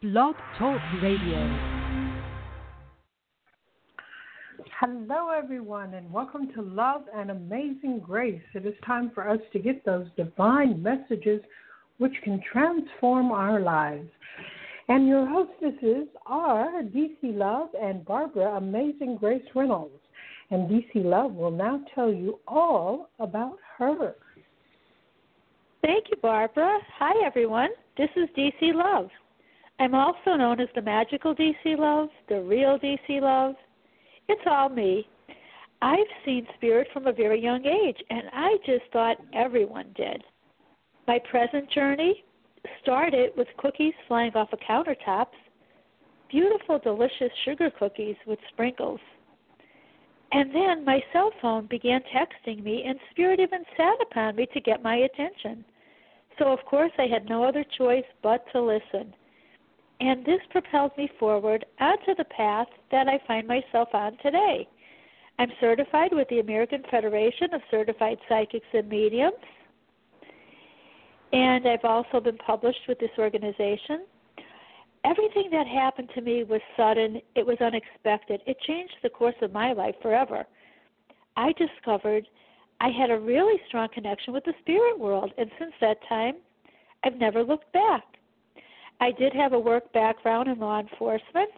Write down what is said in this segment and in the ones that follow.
Blog Talk Radio. Hello, everyone, and welcome to Love and Amazing Grace. It is time for us to get those divine messages which can transform our lives. And your hostesses are DC Love and Barbara Amazing Grace Reynolds. And DC Love will now tell you all about her. Thank you, Barbara. Hi, everyone. This is DC Love. I'm also known as the magical DC Love, the real DC Love. It's all me. I've seen spirit from a very young age, and I just thought everyone did. My present journey started with cookies flying off of countertops, beautiful, delicious sugar cookies with sprinkles. And then my cell phone began texting me, and Spirit even sat upon me to get my attention. So, of course, I had no other choice but to listen. And this propels me forward onto the path that I find myself on today. I'm certified with the American Federation of Certified Psychics and Mediums. And I've also been published with this organization. Everything that happened to me was sudden, it was unexpected. It changed the course of my life forever. I discovered I had a really strong connection with the spirit world, and since that time, I've never looked back. I did have a work background in law enforcement,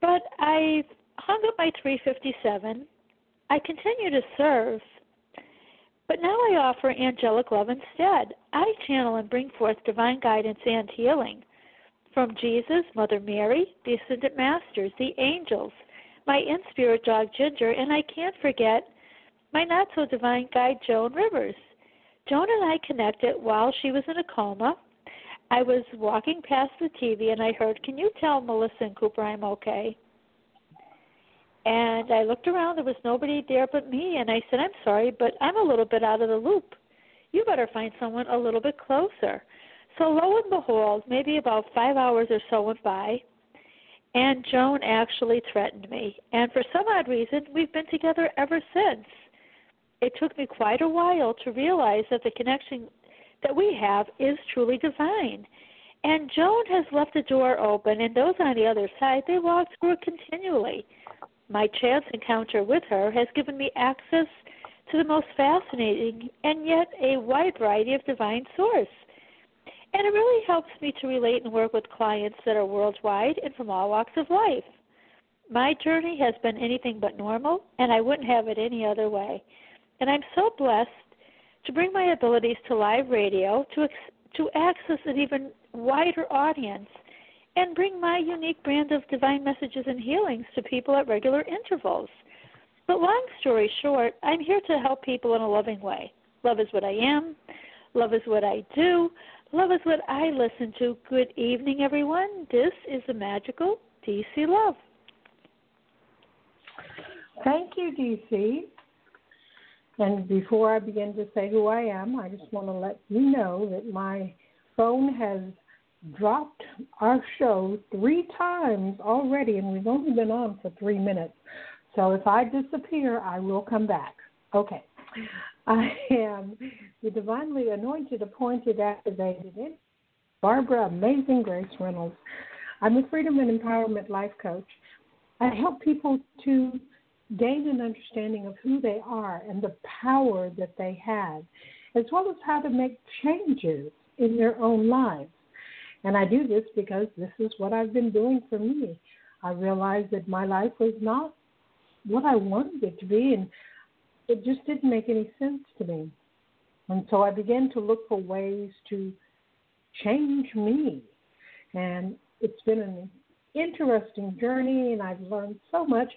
but I hung up my 357. I continue to serve, but now I offer angelic love instead. I channel and bring forth divine guidance and healing from Jesus, Mother Mary, the Ascended Masters, the angels, my in spirit dog Ginger, and I can't forget my not so divine guide Joan Rivers. Joan and I connected while she was in a coma I was walking past the TV and I heard, Can you tell Melissa and Cooper I'm okay? And I looked around, there was nobody there but me, and I said, I'm sorry, but I'm a little bit out of the loop. You better find someone a little bit closer. So lo and behold, maybe about five hours or so went by, and Joan actually threatened me. And for some odd reason, we've been together ever since. It took me quite a while to realize that the connection that we have is truly divine. And Joan has left the door open, and those on the other side, they walk through it continually. My chance encounter with her has given me access to the most fascinating and yet a wide variety of divine source. And it really helps me to relate and work with clients that are worldwide and from all walks of life. My journey has been anything but normal, and I wouldn't have it any other way. And I'm so blessed to bring my abilities to live radio to ex- to access an even wider audience and bring my unique brand of divine messages and healings to people at regular intervals. But long story short, I'm here to help people in a loving way. Love is what I am. Love is what I do. Love is what I listen to. Good evening, everyone. This is the magical DC Love. Thank you, DC. And before I begin to say who I am, I just want to let you know that my phone has dropped our show three times already, and we've only been on for three minutes. So if I disappear, I will come back. Okay. I am the divinely anointed, appointed, activated, Barbara Amazing Grace Reynolds. I'm a freedom and empowerment life coach. I help people to gain an understanding of who they are and the power that they have, as well as how to make changes in their own lives. And I do this because this is what I've been doing for me. I realized that my life was not what I wanted it to be, and it just didn't make any sense to me. And so I began to look for ways to change me. And it's been an interesting journey, and I've learned so much.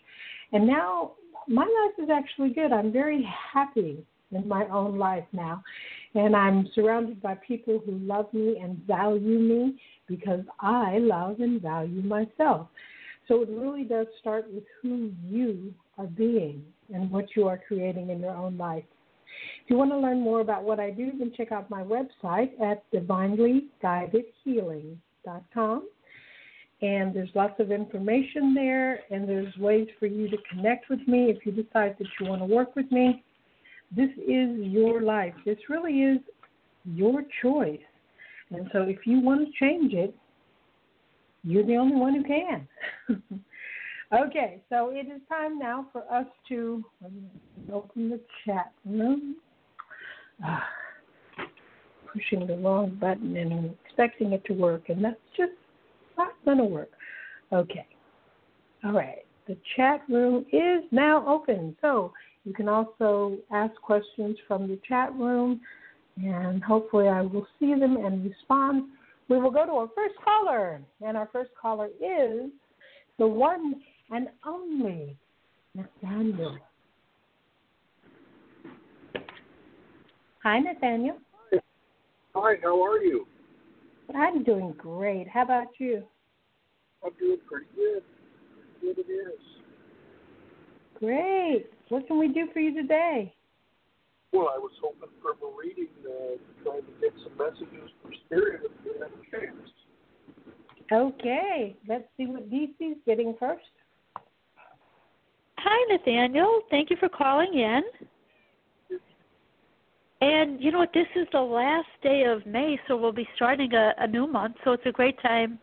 And now my life is actually good. I'm very happy in my own life now. And I'm surrounded by people who love me and value me because I love and value myself. So it really does start with who you are being and what you are creating in your own life. If you want to learn more about what I do, then check out my website at divinelyguidedhealing.com and there's lots of information there, and there's ways for you to connect with me if you decide that you want to work with me. This is your life. This really is your choice. And so if you want to change it, you're the only one who can. okay, so it is time now for us to open the chat room. Uh, pushing the wrong button and expecting it to work, and that's just not going to work. Okay. All right. The chat room is now open. So you can also ask questions from the chat room, and hopefully I will see them and respond. We will go to our first caller, and our first caller is the one and only Nathaniel. Hi, Nathaniel. Hi, how are you? I'm doing great. How about you? I'm doing pretty good. Good it is. Great. What can we do for you today? Well, I was hoping for a reading, uh, trying to get some messages from Spirit if you have a chance. Okay, let's see what DC's getting first. Hi, Nathaniel. Thank you for calling in. And you know what? This is the last day of May, so we'll be starting a, a new month. So it's a great time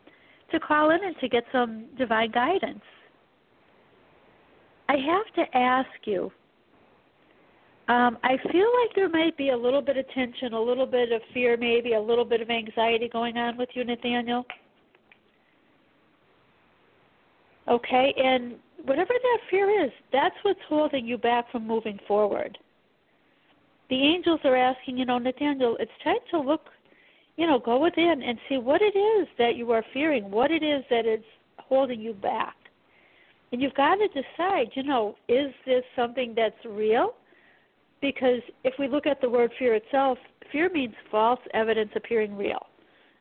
to call in and to get some divine guidance. I have to ask you. Um, I feel like there might be a little bit of tension, a little bit of fear, maybe a little bit of anxiety going on with you, Nathaniel. Okay, and whatever that fear is, that's what's holding you back from moving forward. The angels are asking, you know, Nathaniel, it's time to look, you know, go within and see what it is that you are fearing, what it is that is holding you back. And you've got to decide, you know, is this something that's real? Because if we look at the word fear itself, fear means false evidence appearing real.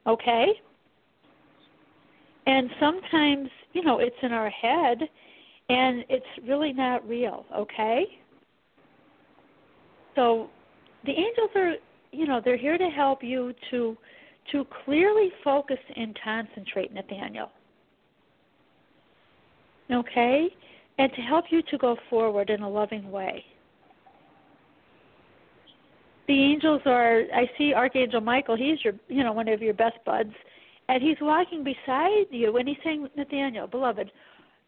Okay? And sometimes, you know, it's in our head and it's really not real, okay? So the angels are, you know, they're here to help you to to clearly focus and concentrate, Nathaniel. Okay? And to help you to go forward in a loving way. The angels are I see Archangel Michael, he's your you know, one of your best buds, and he's walking beside you and he's saying, Nathaniel, beloved,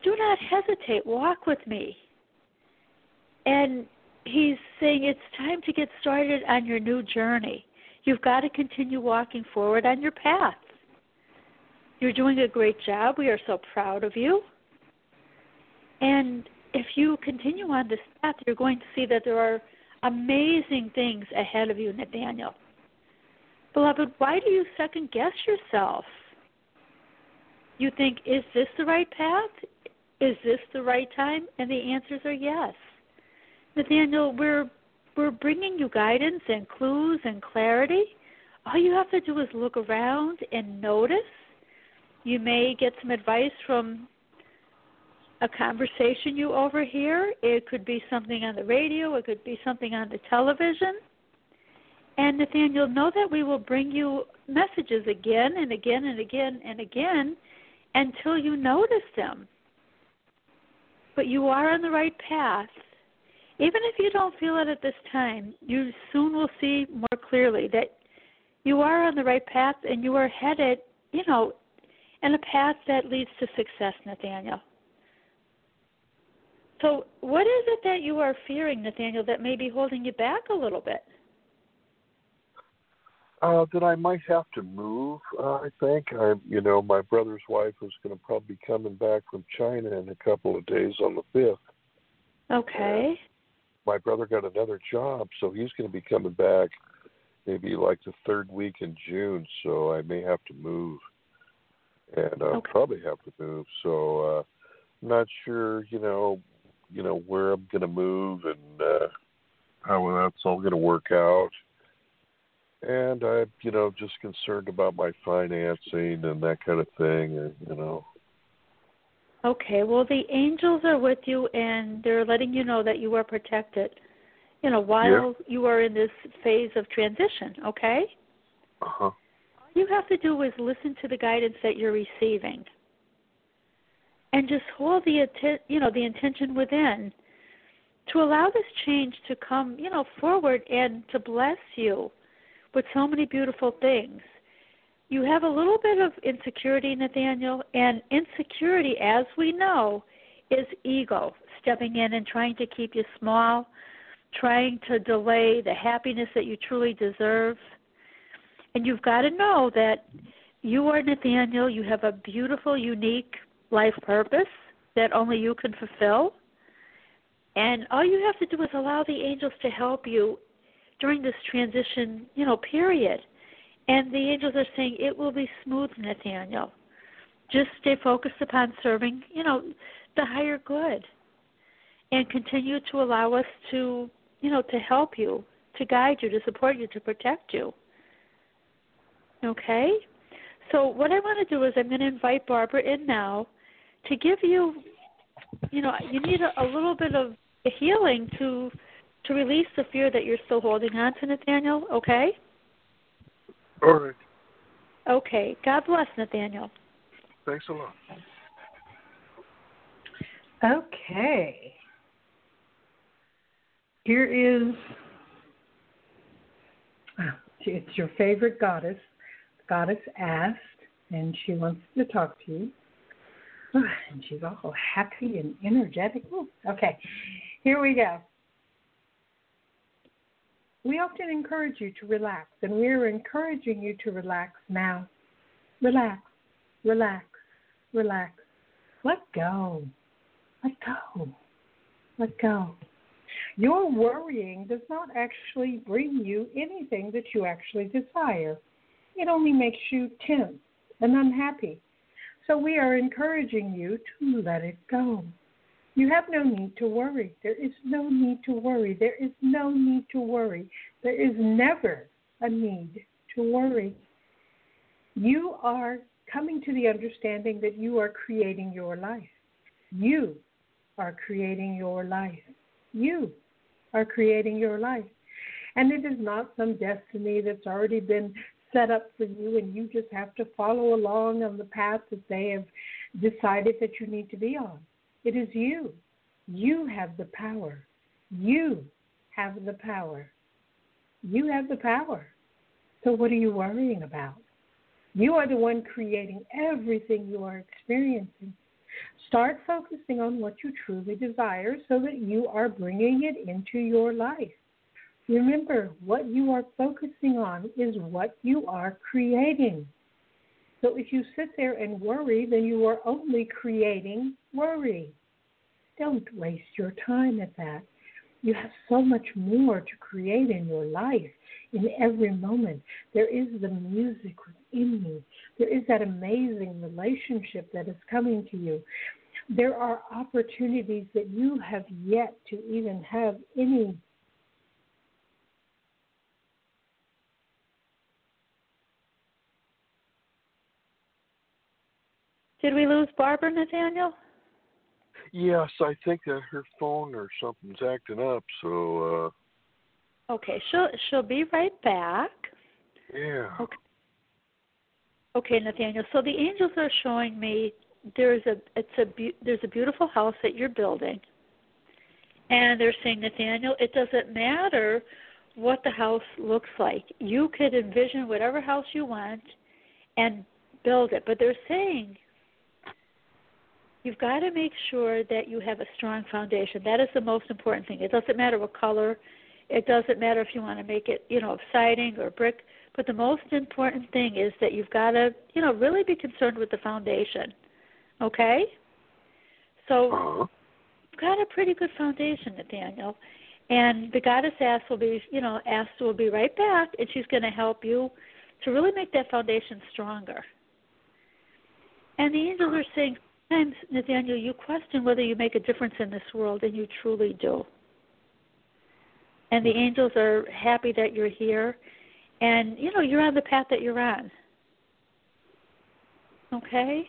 do not hesitate, walk with me. And he's saying it's time to get started on your new journey. You've got to continue walking forward on your path. You're doing a great job. We are so proud of you. And if you continue on this path, you're going to see that there are amazing things ahead of you, Nathaniel. Beloved, why do you second guess yourself? You think, is this the right path? Is this the right time? And the answers are yes. Nathaniel, we're we're bringing you guidance and clues and clarity. All you have to do is look around and notice. You may get some advice from a conversation you overhear. It could be something on the radio. It could be something on the television. And Nathaniel, know that we will bring you messages again and again and again and again until you notice them. But you are on the right path even if you don't feel it at this time, you soon will see more clearly that you are on the right path and you are headed, you know, in a path that leads to success, Nathaniel. So, what is it that you are fearing, Nathaniel, that may be holding you back a little bit? Uh, that I might have to move. Uh, I think I, you know, my brother's wife is going to probably be coming back from China in a couple of days on the fifth. Okay my brother got another job, so he's going to be coming back maybe like the third week in June. So I may have to move, and I'll okay. probably have to move. So uh, I'm not sure, you know, you know where I'm going to move and uh, how that's all going to work out. And I, you know, just concerned about my financing and that kind of thing, and you know. Okay, well, the angels are with you and they're letting you know that you are protected, you know, while yeah. you are in this phase of transition, okay? Uh huh. All you have to do is listen to the guidance that you're receiving and just hold the you know the intention within to allow this change to come you know forward and to bless you with so many beautiful things you have a little bit of insecurity, Nathaniel, and insecurity, as we know, is ego stepping in and trying to keep you small, trying to delay the happiness that you truly deserve. And you've got to know that you are Nathaniel. You have a beautiful, unique life purpose that only you can fulfill. And all you have to do is allow the angels to help you during this transition, you know, period. And the angels are saying it will be smooth, Nathaniel. Just stay focused upon serving, you know, the higher good. And continue to allow us to, you know, to help you, to guide you, to support you, to protect you. Okay? So what I want to do is I'm going to invite Barbara in now to give you, you know, you need a, a little bit of healing to to release the fear that you're still holding on to, Nathaniel. Okay. All right. Okay. God bless, Nathaniel. Thanks a lot. Okay. Here is ah, it's your favorite goddess. goddess asked, and she wants to talk to you. And she's all happy and energetic. Okay, here we go. We often encourage you to relax, and we're encouraging you to relax now. Relax, relax, relax. Let go. Let go. Let go. Your worrying does not actually bring you anything that you actually desire. It only makes you tense and unhappy. So we are encouraging you to let it go. You have no need to worry. There is no need to worry. There is no need to worry. There is never a need to worry. You are coming to the understanding that you are creating your life. You are creating your life. You are creating your life. And it is not some destiny that's already been set up for you and you just have to follow along on the path that they have decided that you need to be on. It is you. You have the power. You have the power. You have the power. So, what are you worrying about? You are the one creating everything you are experiencing. Start focusing on what you truly desire so that you are bringing it into your life. Remember, what you are focusing on is what you are creating. So if you sit there and worry, then you are only creating worry. Don't waste your time at that. You have so much more to create in your life in every moment. There is the music within you, there is that amazing relationship that is coming to you. There are opportunities that you have yet to even have any Did we lose Barbara, Nathaniel? Yes, I think that her phone or something's acting up. So. uh Okay, she'll she'll be right back. Yeah. Okay. Okay, Nathaniel. So the angels are showing me there's a it's a be- there's a beautiful house that you're building, and they're saying Nathaniel, it doesn't matter what the house looks like. You could envision whatever house you want and build it. But they're saying you've got to make sure that you have a strong foundation. That is the most important thing. It doesn't matter what color, it doesn't matter if you want to make it, you know, siding or brick, but the most important thing is that you've got to, you know, really be concerned with the foundation. Okay? So uh-huh. you've got a pretty good foundation, Nathaniel. And the goddess ass will be, you know, asked will be right back, and she's going to help you to really make that foundation stronger. And the angels are saying Sometimes, Nathaniel, you question whether you make a difference in this world, and you truly do. And the mm-hmm. angels are happy that you're here, and you know you're on the path that you're on. Okay.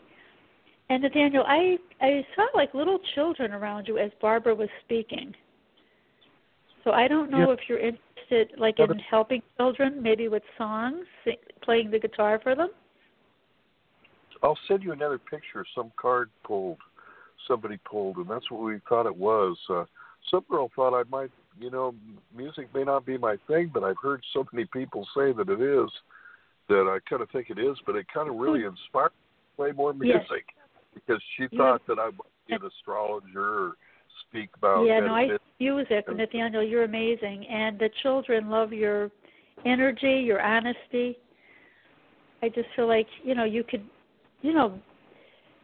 And Nathaniel, I I saw like little children around you as Barbara was speaking. So I don't know if you're interested, like in helping children, maybe with songs, playing the guitar for them. I'll send you another picture of some card pulled, somebody pulled, and that's what we thought it was. Uh, some girl thought I might, you know, music may not be my thing, but I've heard so many people say that it is. that I kind of think it is, but it kind of really inspired me to play more music Yes. because she thought that I might be an astrologer or speak about yeah, no, I metaphysics. music, Nathaniel, you're amazing, and the children love your energy, your honesty. I just feel like you know you could, you know,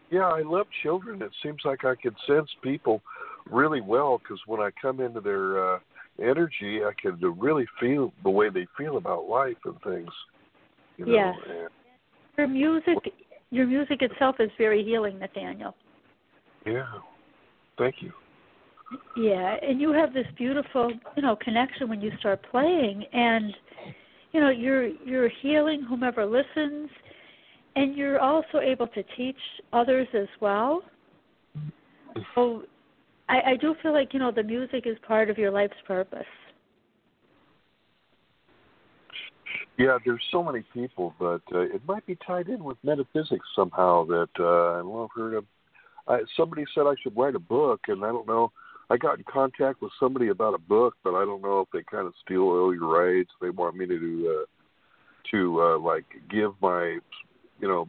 Yeah, I love children. It seems like I can sense people really well because when I come into their uh, energy, I can really feel the way they feel about life and things. You know? Yes. And, your music, your music itself is very healing, Nathaniel. yeah. Thank you. Yeah, and you have this beautiful, you know, connection when you start playing, and you know you're you're healing whomever listens, and you're also able to teach others as well. So, I, I do feel like you know the music is part of your life's purpose. Yeah, there's so many people, but uh, it might be tied in with metaphysics somehow. That uh, I don't know heard of. I, somebody said I should write a book, and I don't know. I got in contact with somebody about a book, but I don't know if they kind of steal all your rights. They want me to do, uh, to uh, like give my, you know,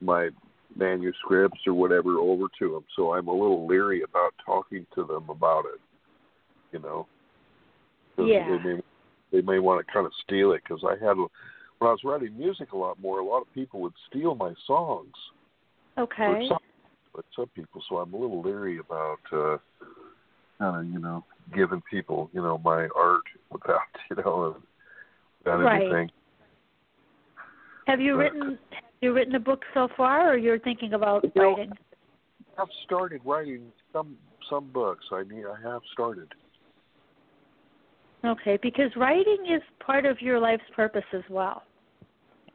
my manuscripts or whatever over to them. So I'm a little leery about talking to them about it. You know, Yeah. They may, they may want to kind of steal it because I had when I was writing music a lot more. A lot of people would steal my songs Okay. some, but some people. So I'm a little leery about uh, kind of you know giving people you know my art without you know without Right. anything. Have you written have you written a book so far, or you're thinking about You know, writing? I've started writing some some books. I mean, I have started. Okay, because writing is part of your life's purpose as well.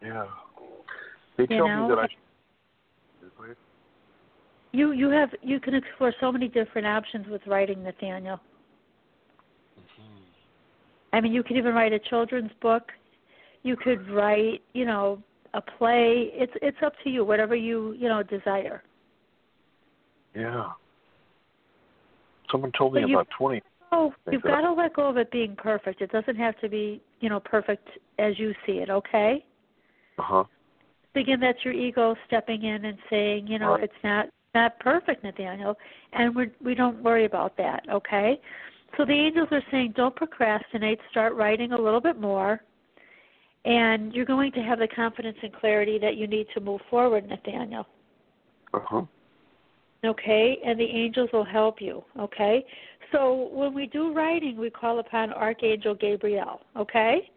Yeah. They You know, me that I. You you have you can explore so many different options with writing, Nathaniel. Mm-hmm. I mean, you could even write a children's book. You could write, you know, a play. It's it's up to you, whatever you you know desire. Yeah. Someone told me But you- about twenty. Oh, you've got to let go of it being perfect. It doesn't have to be, you know, perfect as you see it. Okay. Uh huh. Begin that's your ego stepping in and saying, you know, Right. it's not not perfect, Nathaniel, and we we don't worry about that. Okay. So the angels are saying, don't procrastinate. Start writing a little bit more, and you're going to have the confidence and clarity that you need to move forward, Nathaniel. Uh huh. okay? And the angels will help you okay? So when we do writing we call upon archangel gabriel okay.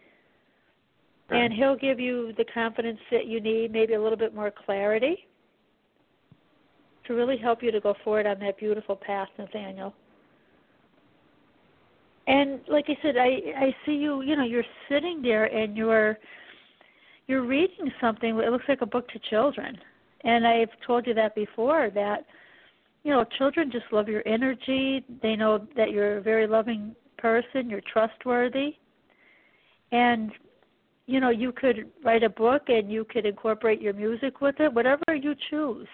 And he'll give you the confidence that you need maybe a little bit more clarity to really help you to go forward on that beautiful path nathaniel and like i said i i see you you know you're sitting there and you're you're reading something it looks like a book to children and i've told you that before that you know, children just love your energy. They know that you're a very loving person, you're trustworthy. And you know, you could write a book and you could incorporate your music with it, whatever you choose.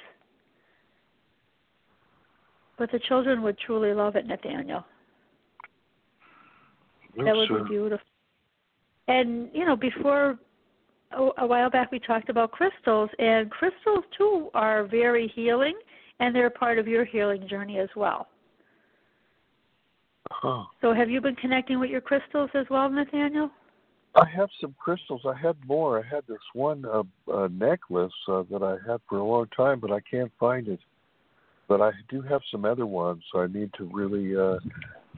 But the children would truly love it, Nathaniel. That would be beautiful. And you know, before a, a while back, we talked about crystals, and crystals too are very healing, and they're part of your healing journey as well. huh. So, have you been connecting with your crystals as well, Nathaniel? I have some crystals. I had more. I had this one uh, uh, necklace uh, that I had for a long time, but I can't find it. But I do have some other ones. So I need to really uh,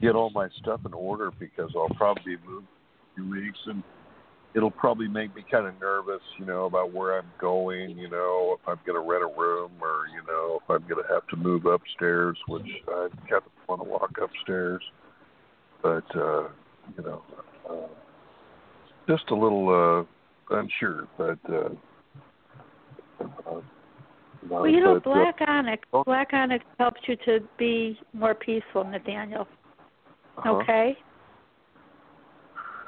get all my stuff in order because I'll probably move in a few weeks, and it'll probably make me kind of nervous, you know, about where I'm going. You know, if I'm going to rent a room, or you know, if I'm going to have to move upstairs, which I kind of want to walk upstairs. But uh, you know. Uh, just a little uh unsure, but uh, uh Well, you know, uh, black onyx, black onyx helps you to be more peaceful, Nathaniel. Uh-huh. Okay.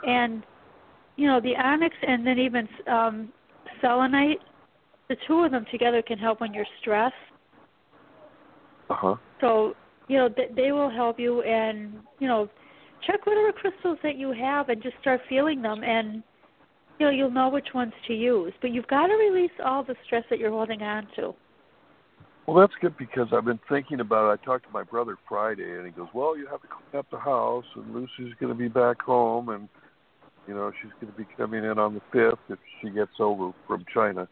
And you know, the onyx and then even um selenite, the two of them together can help when you're stressed. Uh-huh. So, you know, th- they will help you and, you know, check whatever crystals that you have and just start feeling them and you know you'll know which ones to use. But you've got to release all the stress that you're holding on to. Well, that's good because I've been thinking about it. I talked to my brother Friday, and he goes, "Well, you have to clean up the house, and Lucy's going to be back home, and you know she's going to be coming in on the fifth if she gets over from China,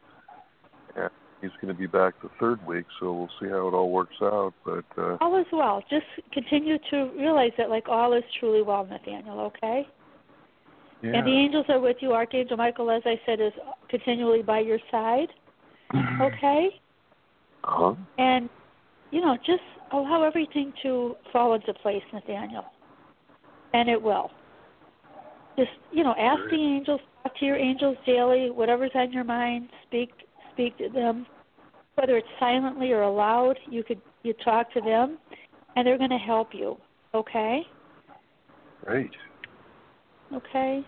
and he's going to be back the third week. So we'll see how it all works out." But uh, all is well. Just continue to realize that, like all is truly well, Nathaniel. Okay. yeah. And the angels are with you. Archangel Michael, as I said, is continually by your side. Okay. Uh-huh. And, you know, just allow everything to fall into place, Nathaniel. And it will. Just, you know, ask the angels, talk to your angels daily, whatever's on your mind, speak speak to them. Whether it's silently or aloud, you could you talk to them and they're gonna help you. Okay? Great. Okay.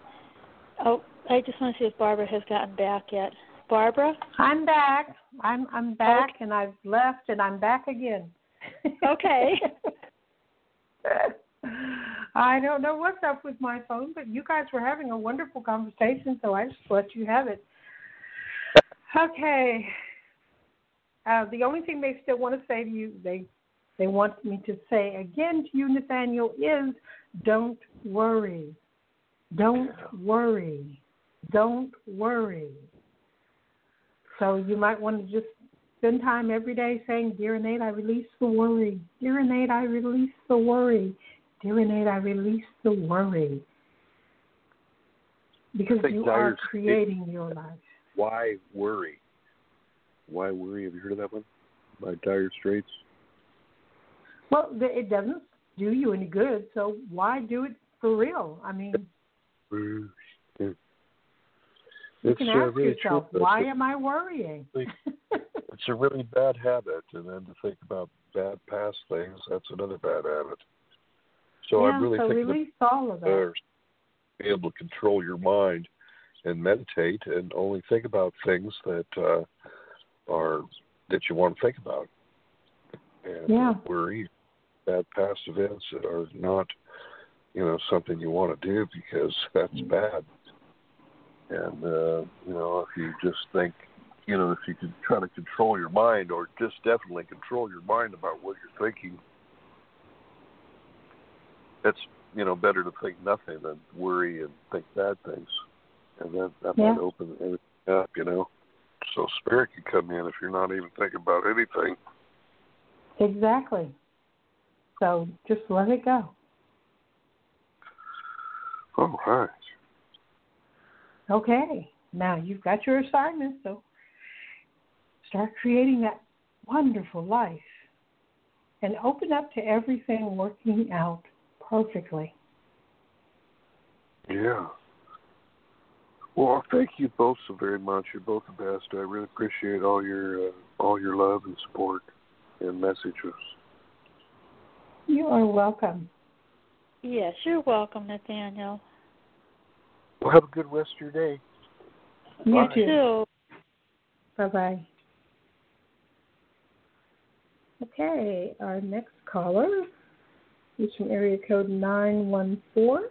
Oh, I just want to see if Barbara has gotten back yet. Barbara? I'm back. I'm I'm back, and I've left, and I'm back again. Okay. I don't know what's up with my phone, but you guys were having a wonderful conversation, so I just let you have it. Okay. Uh, the only thing they still want to say to you, they they want me to say again to you, Nathaniel, is don't worry. Don't worry. Don't worry. So you might want to just spend time every day saying, Dear Innate, I release the worry. Dear Innate, I release the worry. Dear Innate, I release the worry. Because you are creating your life. Why worry? Why worry? Have you heard of that one? By Dire Straits. Well, it doesn't do you any good, so why do it for real? I mean. You It's can ask really yourself, true. why am I worrying? it's a really bad habit, and then to think about bad past things, that's another bad habit. So yeah, I'm really so thinking release all of that. be able to control your mind and meditate and only think about things that uh, are that you want to think about. And Yeah. worry, bad past events that are not, you know, something you want to do because that's bad. And uh, you know, if you just think, you know, if you could try to control your mind, or just definitely control your mind about what you're thinking, it's you know better to think nothing than worry and think bad things, and that that Yeah. might open everything up, you know. So spirit can come in if you're not even thinking about anything. Exactly. So just let it go. All right. Okay. Now you've got your assignment, so start creating that wonderful life and open up to everything working out perfectly. Yeah. Well, thank you both so very much. You're both the best. I really appreciate all your uh, all your love and support and messages. You are welcome. Yes, you're welcome, Nathaniel. Well, have a good rest of your day. You Bye. too. Too. Bye bye. Okay, our next caller is from area code 914.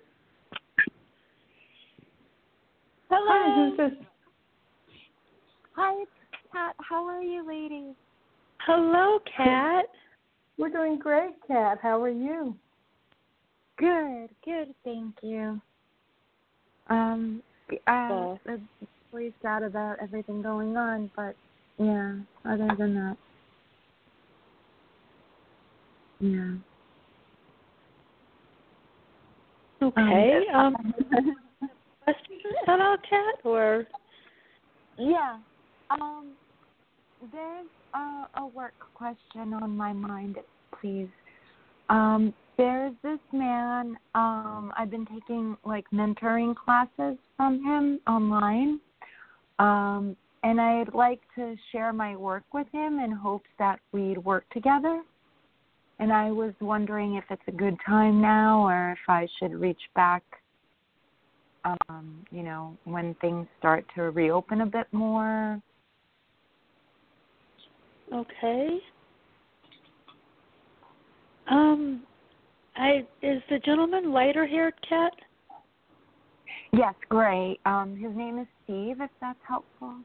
Hi, Hello. who's this? Hi, it's Kat. How are you, ladies? Hello, Kat. We're doing great, Kat. How are you? Good, good. Thank you. Um, uh. I'm really sad about everything going on, but yeah. Other than that, yeah. Okay. Um, questions at all, Kat, or Yeah. Um, there's a, a work question on my mind, please. Um, there's this man, um, I've been taking like mentoring classes from him online. Um, and I'd like to share my work with him in hopes that we'd work together. And I was wondering if it's a good time now or if I should reach back um, you know, when things start to reopen a bit more. okay. Um, I is the gentleman lighter haired, Kat? Yes, great. Um, his name is Steve, if that's helpful.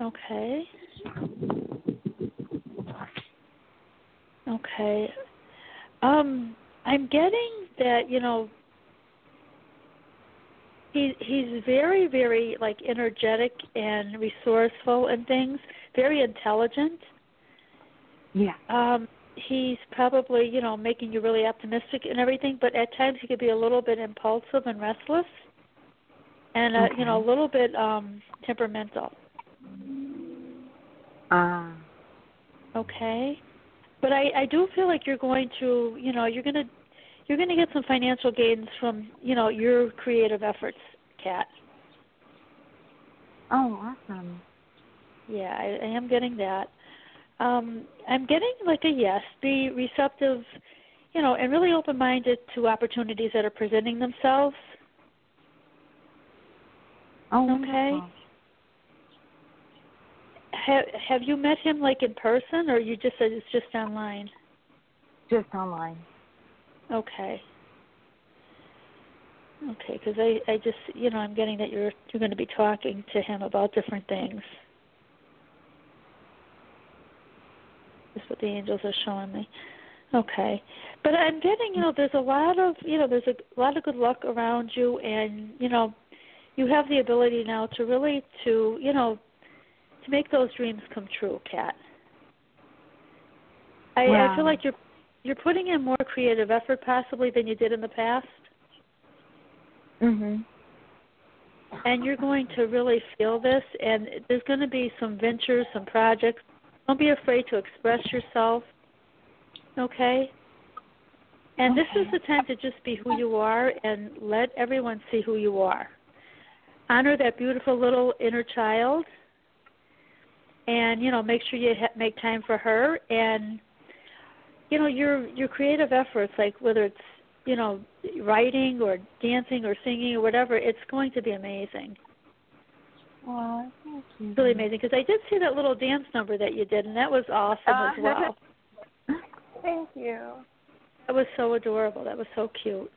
Okay. Okay. Um, I'm getting that, you know, he he's very, very like energetic and resourceful and things, very intelligent. Yeah. Um, he's probably, you know, making you really optimistic and everything, but at times he could be a little bit impulsive and restless and uh, okay. you know, a little bit um temperamental. Ah. Uh. Okay. But I I do feel like you're going to, you know, you're going to you're going to get some financial gains from, you know, your creative efforts, Kat. Oh, awesome. Yeah, I, I am getting that. Um, I'm getting like a yes. Be receptive, you know, and really open-minded to opportunities that are presenting themselves. Oh, okay. Wonderful. Have Have you met him like in person, or you just said it's just online? Just online. Okay. Okay, because I I just you know I'm getting that you're you're going to be talking to him about different things. That's what the angels are showing me. Okay, but I'm getting you know there's a lot of you know there's a lot of good luck around you, and you know you have the ability now to really to you know to make those dreams come true, Kat. I, wow. I feel like you're you're putting in more creative effort possibly than you did in the past. Mhm. And you're going to really feel this and there's going to be some ventures, some projects. Don't be afraid to express yourself. Okay? And okay. this is the time to just be who you are and let everyone see who you are. Honor that beautiful little inner child and you know make sure you ha- make time for her and you know your your creative efforts like whether it's you know writing or dancing or singing or whatever it's going to be amazing well thank you. Really amazing because i did see that little dance number that you did and that was awesome uh, as well. Thank you. That was so adorable that was so cute.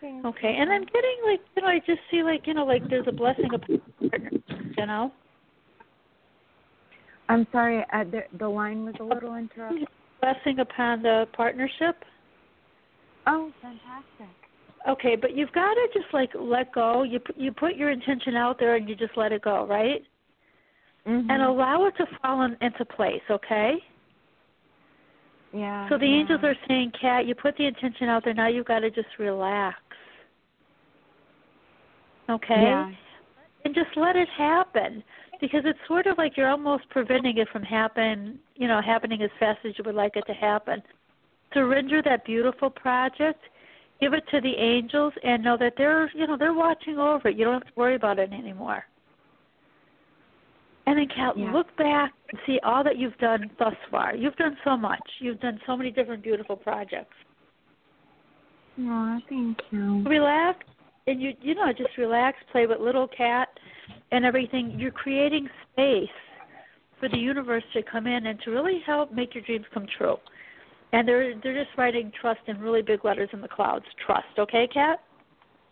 Thank okay you. and i'm getting like you know i just see like you know like there's a blessing of partner you know? I'm sorry uh, the the line was a little interrupted. blessing upon the partnership? Oh, fantastic. Okay, but you've got to just like let go. You you put your intention out there and you just let it go, right? Mm-hmm. And allow it to fall in, into place, okay? Yeah. So the yeah. angels are saying, Kat, you put the intention out there. Now you've got to just relax. Okay? Yeah. And just let it happen because it's sort of like you're almost preventing it from happen, you know, happening as fast as you would like it to happen. Surrender that beautiful project, give it to the angels, and know that they're, you know, they're watching over it. You don't have to worry about it anymore. And then, Kat, Yeah. look back and see all that you've done thus far. You've done so much. You've done so many different beautiful projects. Oh, thank you. Relax, and you, you know, just relax. Play with little cat and everything. You're creating space for the universe to come in and to really help make your dreams come true. And they're they're just writing trust in really big letters in the clouds. Trust, okay, Kat?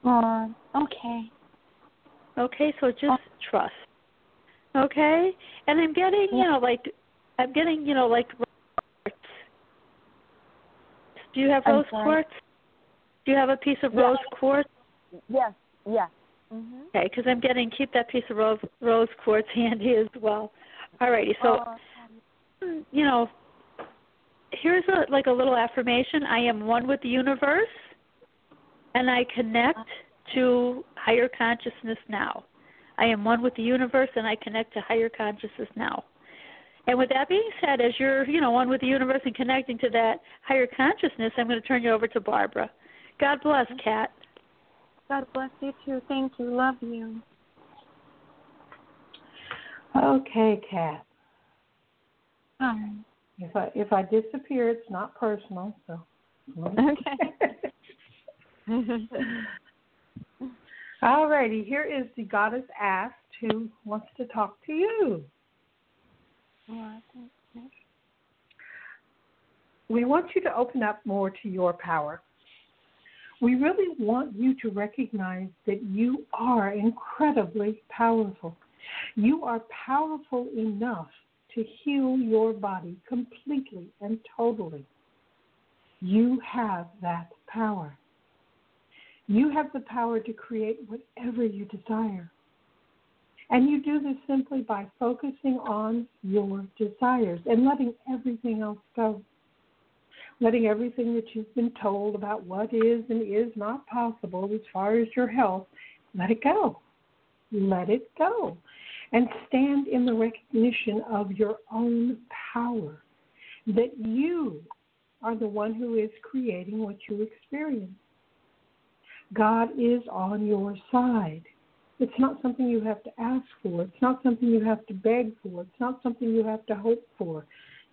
Oh, okay. Okay, so just trust. Okay? And I'm getting, you know, like I'm getting, you know, like quartz. Do you have I'm rose sorry? quartz? Do you have a piece of Yeah. rose quartz? Yes, yes. Mhm. Okay, because I'm getting keep that piece of rose rose quartz handy as well. Alrighty, so Oh, you know, here's a like a little affirmation. I am one with the universe, and I connect to higher consciousness now. I am one with the universe, and I connect to higher consciousness now. And with that being said, as you're you know one with the universe and connecting to that higher consciousness, I'm going to turn you over to Barbara. God bless, mm-hmm. Kat. God bless you too. Thank you. Love you. Okay, Kat. Hi. If I if I disappear, it's not personal. So. Okay. All righty. Here is the goddess asked who wants to talk to you. You. We want you to open up more to your power. we really want you to recognize that you are incredibly powerful. You are powerful enough to heal your body completely and totally. You have that power. You have the power to create whatever you desire. And you do this simply by focusing on your desires and letting everything else go. Letting everything that you've been told about what is and is not possible as far as your health, let it go. Let it go. And stand in the recognition of your own power that you are the one who is creating what you experience. God is on your side. It's not something you have to ask for. It's not something you have to beg for. It's not something you have to hope for.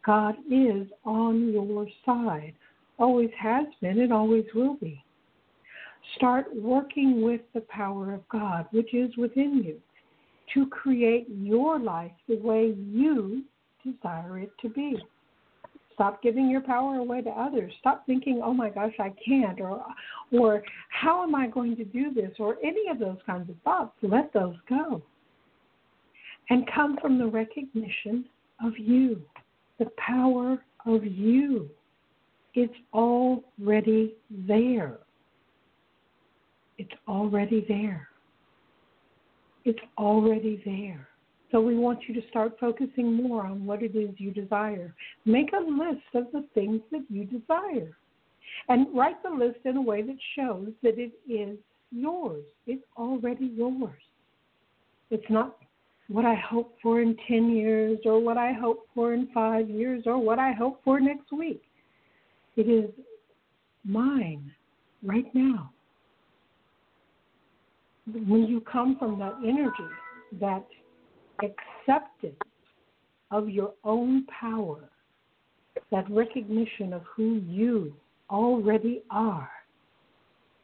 God is on your side. Always has been and always will be. Start working with the power of God, which is within you, to create your life the way you desire it to be. Stop giving your power away to others. Stop thinking, "Oh my gosh, I can't," or or "How am I going to do this?" or any of those kinds of thoughts. Let those go. And come from the recognition of you, the power of you. It's already there. It's already there. It's already there. So we want you to start focusing more on what it is you desire. Make a list of the things that you desire. And write the list in a way that shows that it is yours. It's already yours. It's not what I hope for in 10 years or what I hope for in five years or what I hope for next week. It is mine right now. When you come from that energy, that acceptance of your own power, that recognition of who you already are,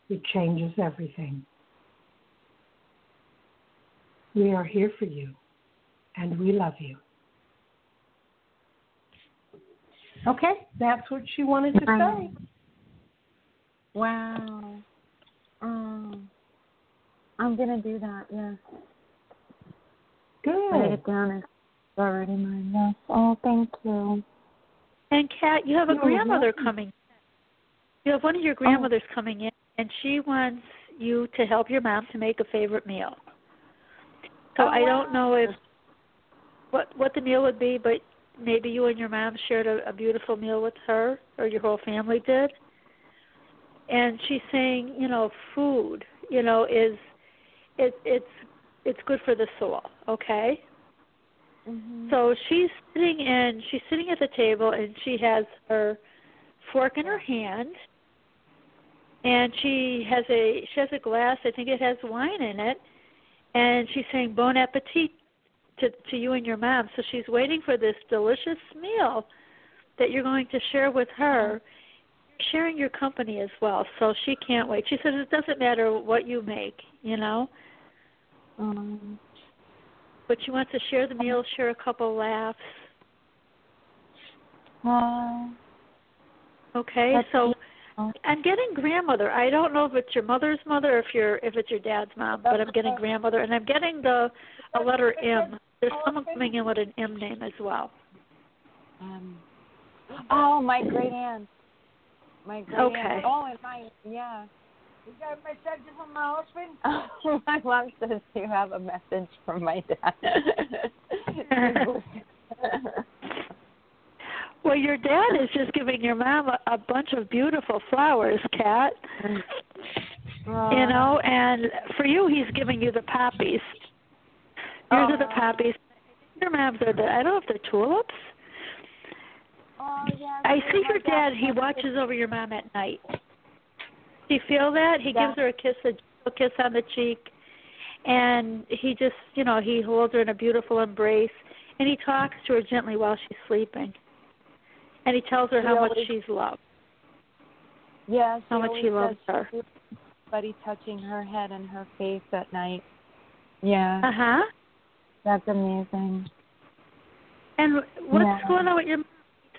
it changes everything. We are here for you and we love you. Okay, that's what she wanted to say. Wow. I'm going to do that, Yeah. Good. Write it down. It's already mine. Yes. Oh, thank you. And Kat, you have a You're grandmother coming. You have one of your oh. grandmothers coming in, and she wants you to help your mom to make a favorite meal. So Oh, I don't wow. know if what what the meal would be, but maybe you and your mom shared a, a beautiful meal with her, or your whole family did. And she's saying, you know, food, you know, is it it's it's good for the soul. Okay. Mm-hmm. So she's sitting in she's sitting at the table and she has her fork in her hand and she has a she has a glass, I think it has wine in it, and she's saying Bon appetit to to you and your mom. So she's waiting for this delicious meal that you're going to share with her. Sharing your company as well, so she can't wait. She says it doesn't matter what you make, you know, Um, but she wants to share the meal, share a couple laughs. uh, Okay, so. I'm getting grandmother. I don't know if it's your mother's mother or if you're if it's your dad's mom, but I'm getting grandmother and I'm getting the a letter M. There's someone coming in with an M name as well. um, oh, my great aunt. My great Okay. aunt. Oh, and my yeah. You got a message from my husband? my mom says you have a message from my dad. Well, your dad is just giving your mom a, a bunch of beautiful flowers, Kat. You know, and for you, he's giving you the poppies. Yours are the oh. poppies. Your mom's are the I don't know if they're tulips. Oh, yeah, I see your dad. He watches over your mom at night. Do you feel that? He Yeah. gives her a kiss, a gentle kiss on the cheek, and he just, you know, he holds her in a beautiful embrace, and he talks to her gently while she's sleeping, and he tells her He how much always- she's loved, Yeah, she how much he loves her. Buddy touching her head and her face at night. Yeah, Uh huh. that's amazing. And what's Yeah. going on with your?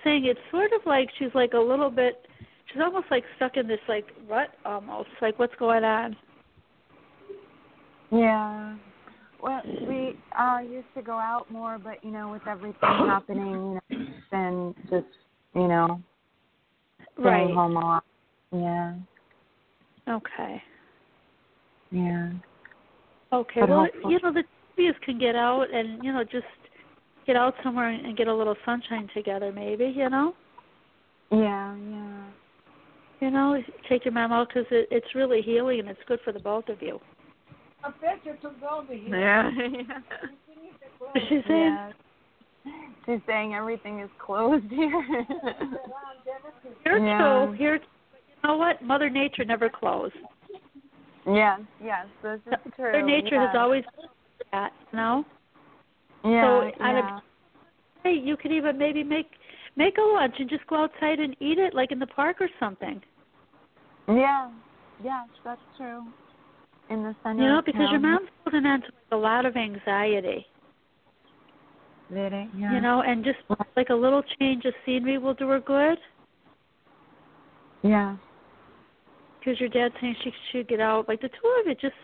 Saying it's sort of like she's like a little bit she's almost like stuck in this like rut almost. Like what's going on? Yeah. Well, we uh used to go out more, but you know, with everything happening, you know, been just you know, staying Right. home a lot. Yeah. Okay. Yeah. Okay. But well, hopefully- you know, the you can get out and you know just get out somewhere and get a little sunshine together, maybe. You know. Yeah. Yeah. You know, take your mom out because it, it's really healing and it's good for the both of you. I bet you took over here. Yeah. What's she saying? yeah. She's saying everything is closed here. Here Yeah. too. Here. You know what? Mother Nature never closed. yes. Yes. This is true. Mother Nature yeah. has always done that. You know. Yeah. so out of- yeah. Hey, you could even maybe make make a lunch and just go outside and eat it, like in the park or something. Yeah. Yes, that's true. In the center. You know, because your mom's holding on to like, a lot of anxiety. Really? Yeah. You know, and just like a little change of scenery will do her good. Yeah. Because your dad's saying she should get out. Like the two of you, just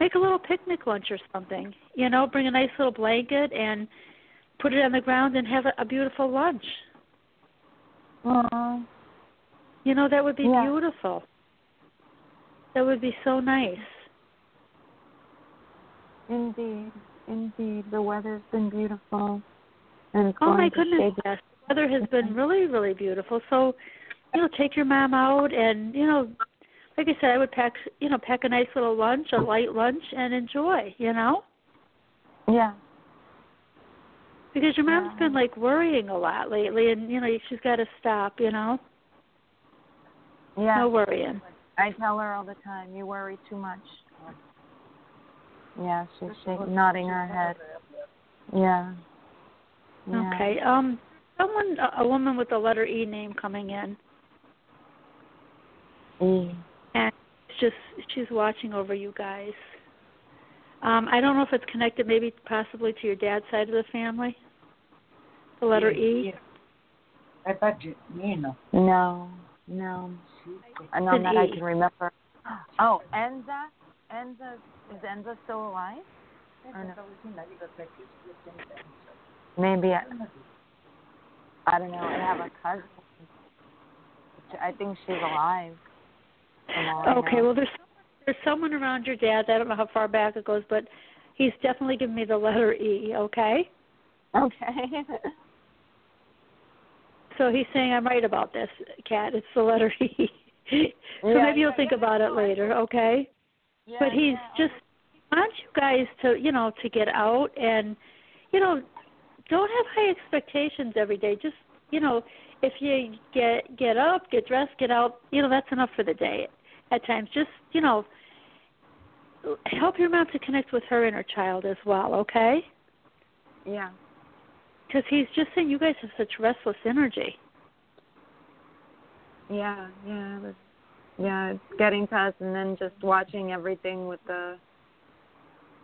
make a little picnic lunch or something. You know, bring a nice little blanket and put it on the ground and have a, a beautiful lunch. Aw. You know, that would be Yeah. beautiful. That would be so nice. Indeed. Indeed. The weather's been beautiful. And it's Oh my to goodness, yes. The weather has been really, really beautiful. So, you know, take your mom out and, you know, like I said, I would pack you know, pack a nice little lunch, a light lunch and enjoy, you know? Yeah. Because your mom's Yeah. been like worrying a lot lately and, you know, she's gotta stop, you know? Yeah. No worrying. I tell her all the time, you worry too much. Yeah, she's shaking, nodding her head. Yeah. yeah. Okay. Um someone a, a woman with the letter E name coming in E. and it's just she's watching over you guys. Um, I don't know if it's connected maybe possibly to your dad's side of the family. The letter e E. I bet you, you know. No, no. Uh, None that I can remember. Oh, Enza? Enza, is Enza still alive? Or no? Maybe I, I don't know. I have a cousin. I think she's alive. I Okay, well there's there's someone around your dad. I don't know how far back it goes, but he's definitely given me the letter E. Okay. Okay. So he's saying I'm right about this, Kat. It's the letter E. so Yeah, maybe you'll think about it later, okay? yeah, but he's yeah. just wants you guys to you know to get out and you know don't have high expectations every day just you know if you get get up get dressed get out you know that's enough for the day at times just you know help your mom to connect with her inner child as well okay Yeah. Because he's just saying you guys have such restless energy Yeah, yeah, it was, yeah. It's getting to us, and then just watching everything with the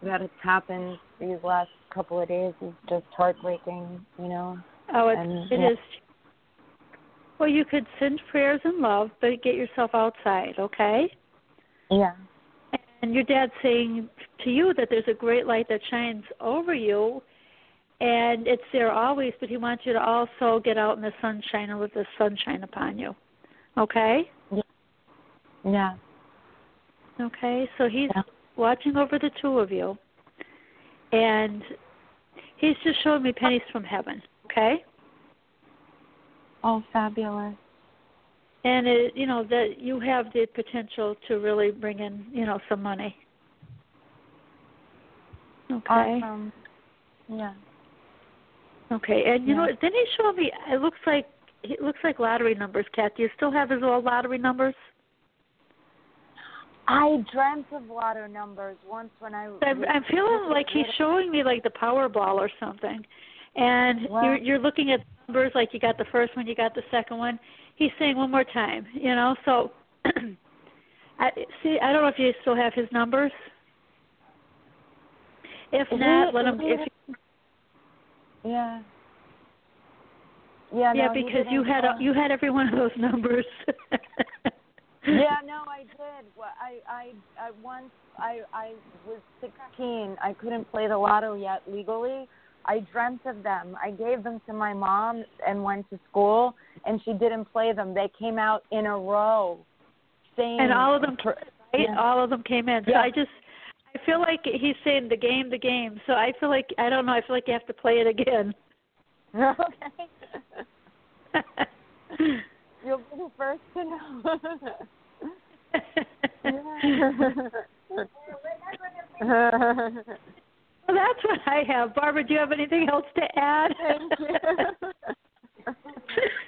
that has happened these last couple of days is just heartbreaking. You know. oh it's And, it yeah. is well you could send prayers and love but get yourself outside okay Yeah. And your dad's saying to you that there's a great light that shines over you, and it's there always, but he wants you to also get out in the sunshine and let the sunshine upon you. Okay? Yeah. Okay, so he's Yeah. watching over the two of you, and he's just showing me pennies from heaven. Okay? Oh, fabulous. And it, you know that you have the potential to really bring in, you know, some money. Okay. Awesome. Yeah. Okay, and you know Yeah. what? Then he showed me. It looks like it looks like lottery numbers. Kat, do you still have his old lottery numbers? I dreamt of lottery numbers once when I. I'm, I'm feeling like he's showing me like the Powerball or something, and Well- you're you're looking at numbers like you got the first one, you got the second one. He's saying one more time, you know. So, I see. I don't know if you still have his numbers. If not, let him. If Yeah. Yeah, yeah, no, because you had call. you had every one of those numbers. yeah, no, I did. Well, I, I, I once I, I was 16. I couldn't play the lotto yet legally. I dreamt of them. I gave them to my mom and went to school, and she didn't play them. They came out in a row. Same. and all of them, right? yeah. All of them came in. So Yeah. I just, I feel like he's saying the game, the game. So I feel like I don't know. I feel like you have to play it again. okay. You'll be the first to know. Well, that's what I have. Barbara, do you have anything else to add? Thank you.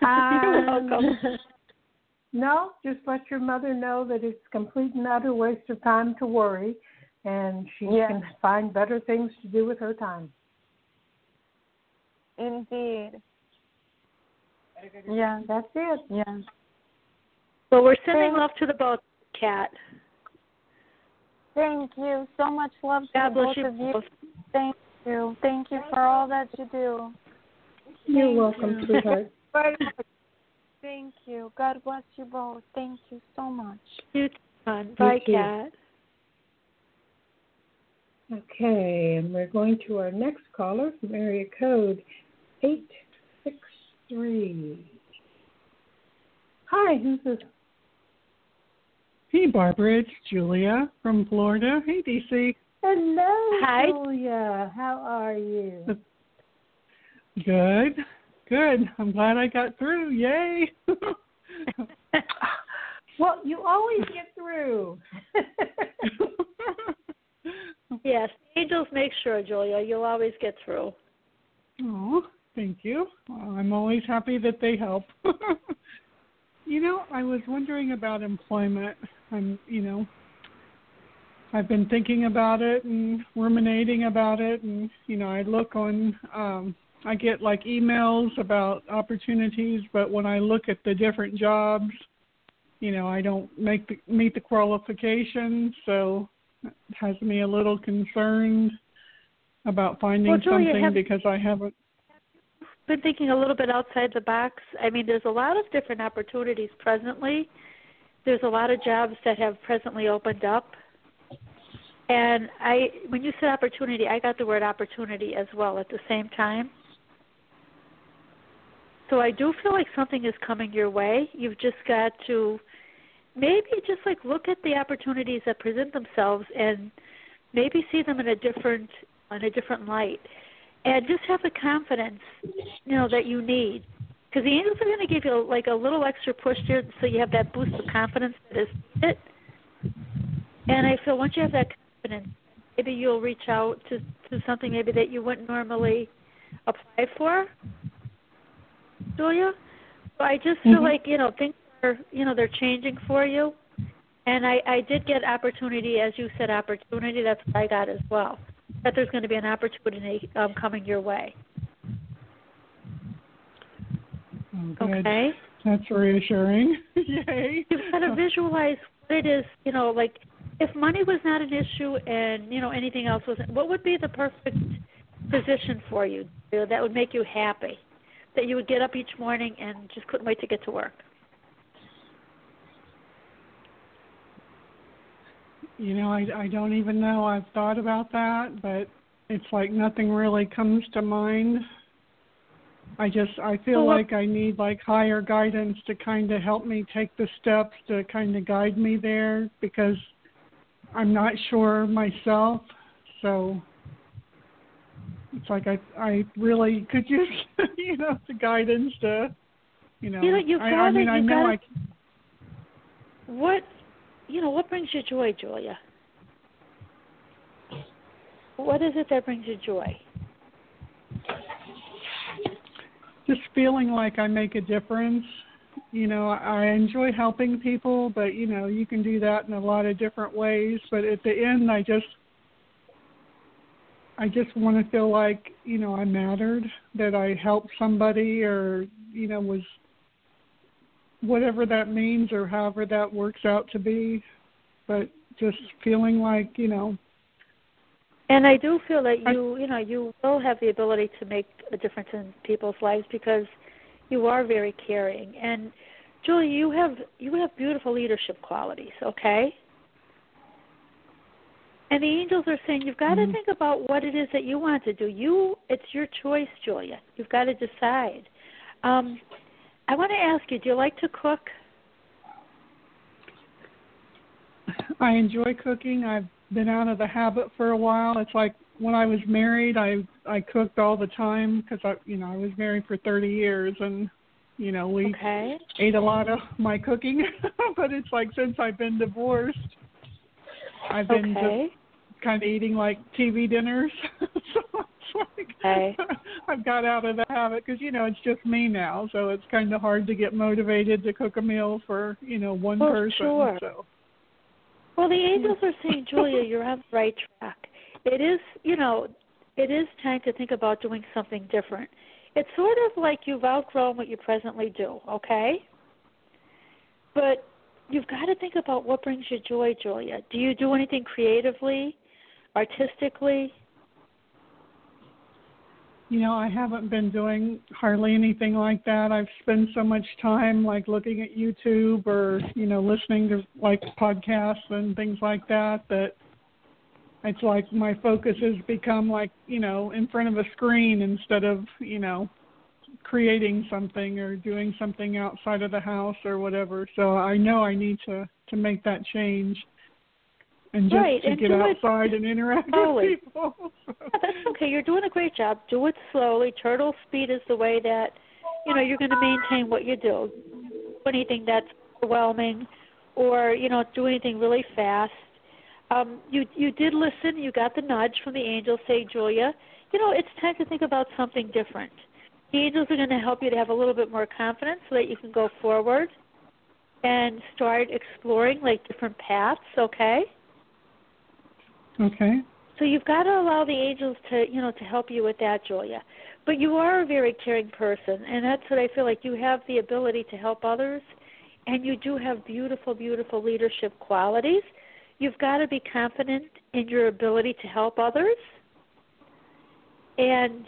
You're Um, welcome. No, just let your mother know that it's complete and utter waste of time to worry, and she Yeah. can find better things to do with her time. Indeed. Yeah, That's it. yeah. Well, we're sending Thank- love to the both, Kat. Thank you. So much love to God both you of you. both. Thank you. Thank you for all that you do. You're Thank welcome, you. sweetheart. Thank you. God bless you both. Thank you so much. You too, hon. Bye, too. Kat. Okay, and we're going to our next caller from area code 863. Hi, who's this? Hey, Barbara, it's Julia from Florida. Hey, DC. Hello, Hi. Julia. How are you? Good, good. I'm glad I got through. Yay! Well, you always get through. yes, angels make sure, Julia. You'll always get through. oh, thank you. I'm always happy that they help. you know, I was wondering about employment. I'm, you know, I've been thinking about it and ruminating about it, and you know, I look on. um I get like emails about opportunities, but when I look at the different jobs, you know, I don't make the, meet the qualifications, so has me a little concerned about finding Well, Julia, something have- because I haven't. Been thinking a little bit outside the box. I mean, there's a lot of different opportunities presently. There's a lot of jobs that have presently opened up. And I, when you said opportunity, I got the word opportunity as well at the same time. So I do feel like something is coming your way. You've just got to maybe just like look at the opportunities that present themselves and maybe see them in a different in a different light. And just have the confidence you know that you need. Because the angels are going to give you like a little extra push there so you have that boost of confidence that is it. And i feel once you have that confidence maybe you'll reach out to to something maybe that you wouldn't normally apply for. Julia? So i just feel Mhm. like you know things you know they're changing for you and i i did get opportunity as you said opportunity that's what i got as well that there's going to be an opportunity um, coming your way. Oh. Okay, That's reassuring. Yay! you've got to visualize what it is. You know, like if money was not an issue and you know anything else wasn't, what would be the perfect position for you that would make you happy? That you would get up each morning and just couldn't wait to get to work. You know, I I don't even know. I've thought about that, but it's like nothing really comes to mind. I just I feel Well, like I need like higher guidance to kind of help me take the steps to kind of guide me there because I'm not sure myself. So it's like I I really could use you know the guidance to you know, You know, you've I, I gotta- mean I know gotta- I What, you know, what brings you joy, Julia? What is it that brings you joy? just feeling like I make a difference. You know, I enjoy helping people, but you know, you can do that in a lot of different ways. But at the end, I just, I just want to feel like you know I mattered, that I helped somebody, or you know, was whatever that means, or however that works out to be. But just feeling like you know, And I do feel that I- you, you know, you will have the ability to make a difference in people's lives because You are very caring, and Julie, you have you have beautiful leadership qualities. Okay. And the angels are saying you've got mm-hmm. to think about what it is that you want to do. You, it's your choice, Julia. You've got to decide. Um, I want to ask you, do you like to cook? I enjoy cooking. I've been out of the habit for a while. It's like when I was married, I I cooked all the time because I, you know, I was married for 30 years, and you know, we okay. ate a lot of my cooking. but it's like since I've been divorced, I've been okay. just kind of eating like TV dinners. so like okay. I've got out of the habit because you know it's just me now, so it's kind of hard to get motivated to cook a meal for you know one well, person. Sure. So. Well, the angels are saying, Julia, you're on the right track. It is, you know, it is time to think about doing something different. It's sort of like you've outgrown what you presently do, okay? But you've got to think about what brings you joy, Julia. Do you do anything creatively, artistically? You know, I haven't been doing hardly anything like that. I've spent so much time like looking at YouTube or, you know, listening to like podcasts and things like that that it's like my focus has become like, you know, in front of a screen instead of, you know, creating something or doing something outside of the house or whatever. So I know I need to to make that change and just right, to and get outside and interact slowly. with people. yeah, that's okay. You're doing a great job. Do it slowly. Turtle speed is the way that you know you're going to maintain what you do. Do anything that's overwhelming, or you know, do anything really fast. Um, you you did listen. You got the nudge from the angels. Say, Julia, you know, it's time to think about something different. The angels are going to help you to have a little bit more confidence so that you can go forward and start exploring like different paths. Okay. Okay. So you've got to allow the angels to, you know, to help you with that, Julia. But you are a very caring person, and that's what I feel like. You have the ability to help others, and you do have beautiful, beautiful leadership qualities. You've got to be confident in your ability to help others, and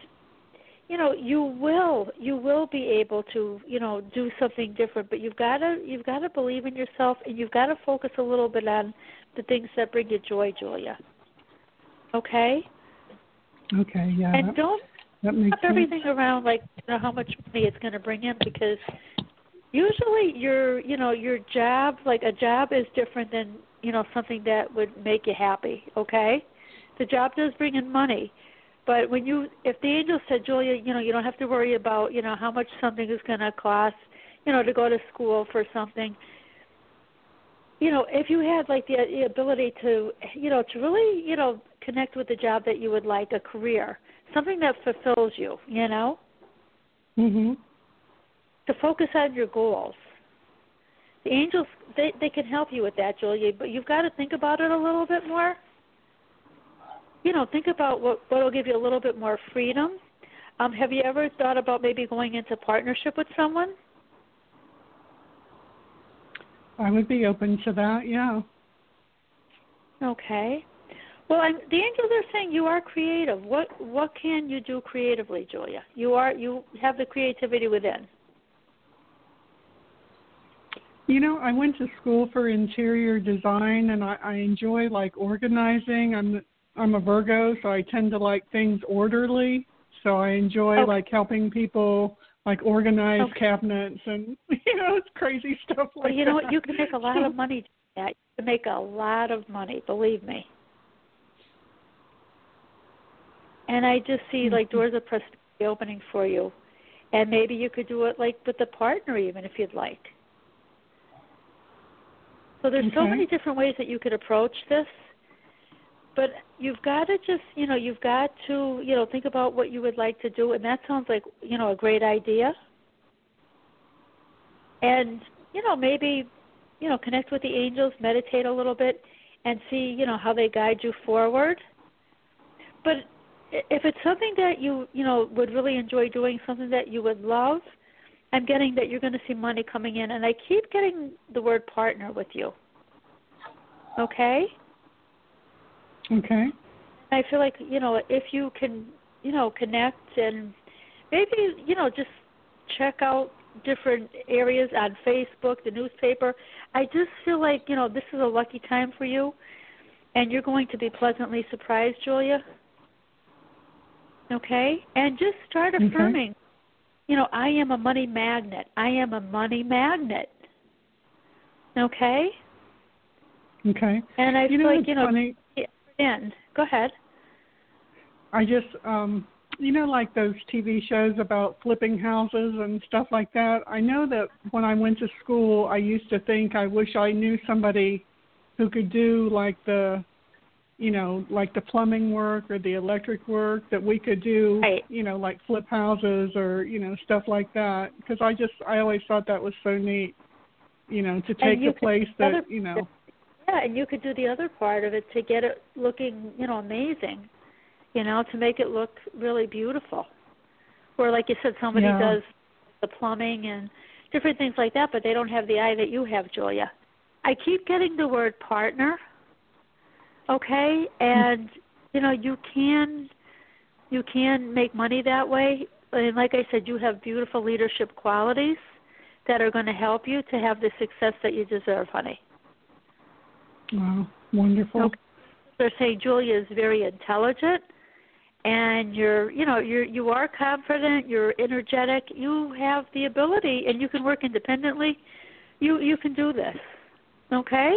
you know you will you will be able to you know do something different but you've got to you've got to believe in yourself and you've got to focus a little bit on the things that bring you joy julia Okay. Okay. Yeah. And don't that makes everything around like you know how much money it's going to bring in because usually your you know your job like a job is different than you know something that would make you happy. Okay. The job does bring in money, but when you if the angel said Julia, you know you don't have to worry about you know how much something is going to cost, you know to go to school for something you know, if you had like the, the ability to, you know, to really, you know, connect with the job that you would like, a career, something that fulfills you, you know. Mhm. To focus on your goals. The angels, they they can help you with that, Julia, but you've got to think about it a little bit more. You know, think about what what will give you a little bit more freedom. Um, have you ever thought about maybe going into partnership with someone? I would be open to that. Yeah. Okay. Well, I'm, the angels are saying you are creative. What what can you do creatively, Julia? You are you have the creativity within. You know, I went to school for interior design, and I, I enjoy like organizing. I'm I'm a Virgo, so I tend to like things orderly. So I enjoy okay. like helping people like organize okay. cabinets and you know it's crazy stuff like well, you know that. what? You can make a lot of money doing that. You can make a lot of money, believe me. And I just see like Mm-hmm. doors of prosperity opening for you, and maybe you could do it like with a partner even if you'd like. So there's so many different ways that you could approach this. But you've got to just, you know, you've got to, you know, think about what you would like to do, and that sounds like, you know, a great idea. And you know, maybe, you know, connect with the angels, meditate a little bit, and see, you know, how they guide you forward. But if it's something that you, you know, would really enjoy doing, something that you would love, I'm getting that you're going to see money coming in, and I keep getting the word partner with you. Okay. Okay. I feel like you know if you can you know connect and maybe you know just check out different areas on Facebook, the newspaper. I just feel like, you know, this is a lucky time for you and you're going to be pleasantly surprised, Julia. Okay? And just start affirming. Okay. You know, I am a money magnet. I am a money magnet. Okay? Okay. And I you feel know, like, you know, funny. in. Go ahead. I just um you know like those TV shows about flipping houses and stuff like that. I know that when I went to school, I used to think I wish I knew somebody who could do like the you know like the plumbing work or the electric work that we could do right. you know like flip houses or you know stuff like that because i just i always thought that was so neat you know to take the place that you know yeah and you could do the other part of it to get it looking you know amazing you know, to make it look really beautiful. Or like you said, somebody yeah. does the plumbing and different things like that, but they don't have the eye that you have, Julia. I keep getting the word partner. Okay, and you know you can you can make money that way. And like I said, you have beautiful leadership qualities that are going to help you to have the success that you deserve, honey. Wow, wonderful. Okay. They're saying Julia is very intelligent and you're you know you're you are confident you're energetic you have the ability and you can work independently you you can do this okay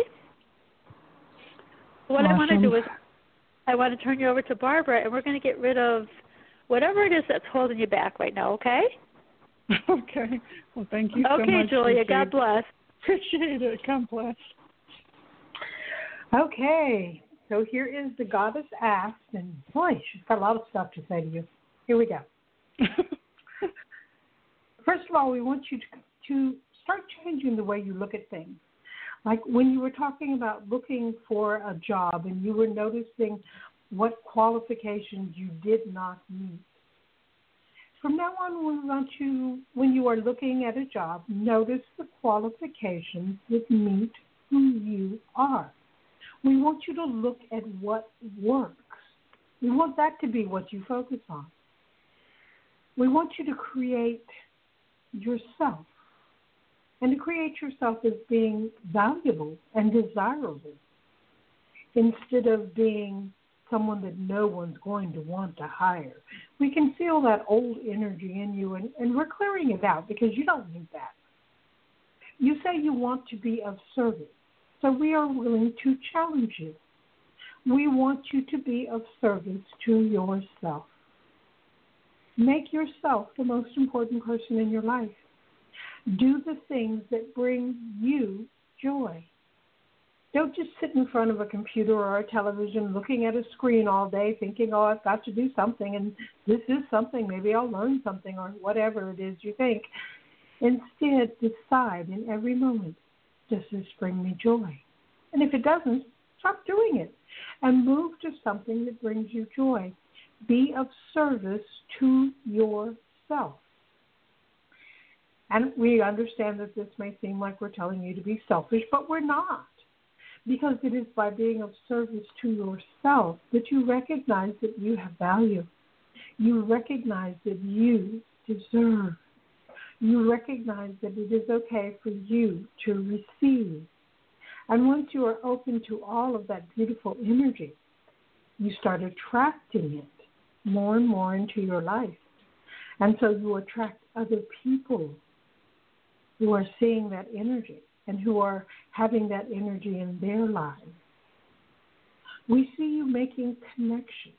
what awesome. i want to do is i want to turn you over to barbara and we're going to get rid of whatever it is that's holding you back right now okay okay well thank you so okay much julia appreciate, god bless appreciate it god bless okay so here is the goddess asked, and boy, she's got a lot of stuff to say to you. Here we go. First of all, we want you to, to start changing the way you look at things. Like when you were talking about looking for a job and you were noticing what qualifications you did not meet. From now on, we want you, when you are looking at a job, notice the qualifications that meet who you are. We want you to look at what works. We want that to be what you focus on. We want you to create yourself. And to create yourself as being valuable and desirable instead of being someone that no one's going to want to hire. We can feel that old energy in you, and, and we're clearing it out because you don't need that. You say you want to be of service. So we are willing to challenge you. We want you to be of service to yourself. Make yourself the most important person in your life. Do the things that bring you joy. Don't just sit in front of a computer or a television looking at a screen all day thinking, oh, I've got to do something and this is something. Maybe I'll learn something or whatever it is you think. Instead, decide in every moment does this bring me joy? And if it doesn't, stop doing it and move to something that brings you joy. Be of service to yourself. And we understand that this may seem like we're telling you to be selfish, but we're not. Because it is by being of service to yourself that you recognize that you have value. You recognize that you deserve you recognize that it is okay for you to receive. And once you are open to all of that beautiful energy, you start attracting it more and more into your life. And so you attract other people who are seeing that energy and who are having that energy in their lives. We see you making connections,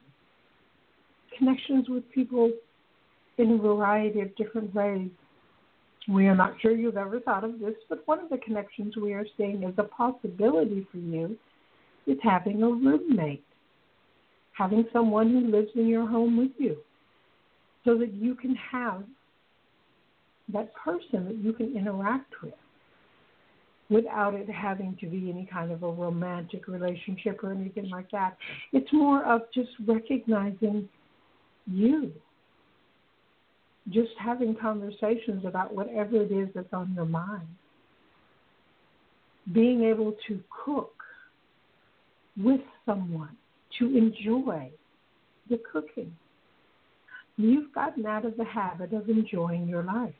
connections with people in a variety of different ways. We are not sure you've ever thought of this, but one of the connections we are seeing as a possibility for you is having a roommate, having someone who lives in your home with you, so that you can have that person that you can interact with without it having to be any kind of a romantic relationship or anything like that. It's more of just recognizing you just having conversations about whatever it is that's on your mind. Being able to cook with someone, to enjoy the cooking. You've gotten out of the habit of enjoying your life.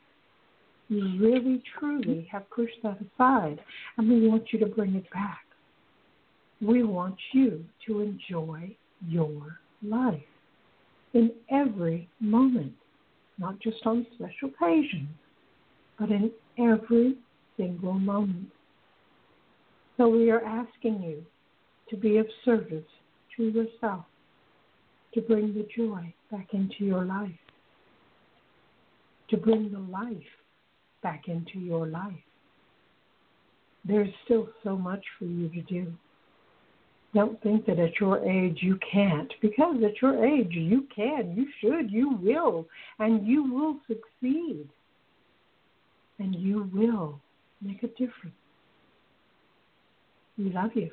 Really, truly have pushed that aside, and we want you to bring it back. We want you to enjoy your life in every moment, not just on special occasions, but in every single moment. So we are asking you to be of service to yourself, to bring the joy back into your life, to bring the life back into your life. There's still so much for you to do. Don't think that at your age you can't, because at your age you can, you should, you will, and you will succeed. And you will make a difference. We love you.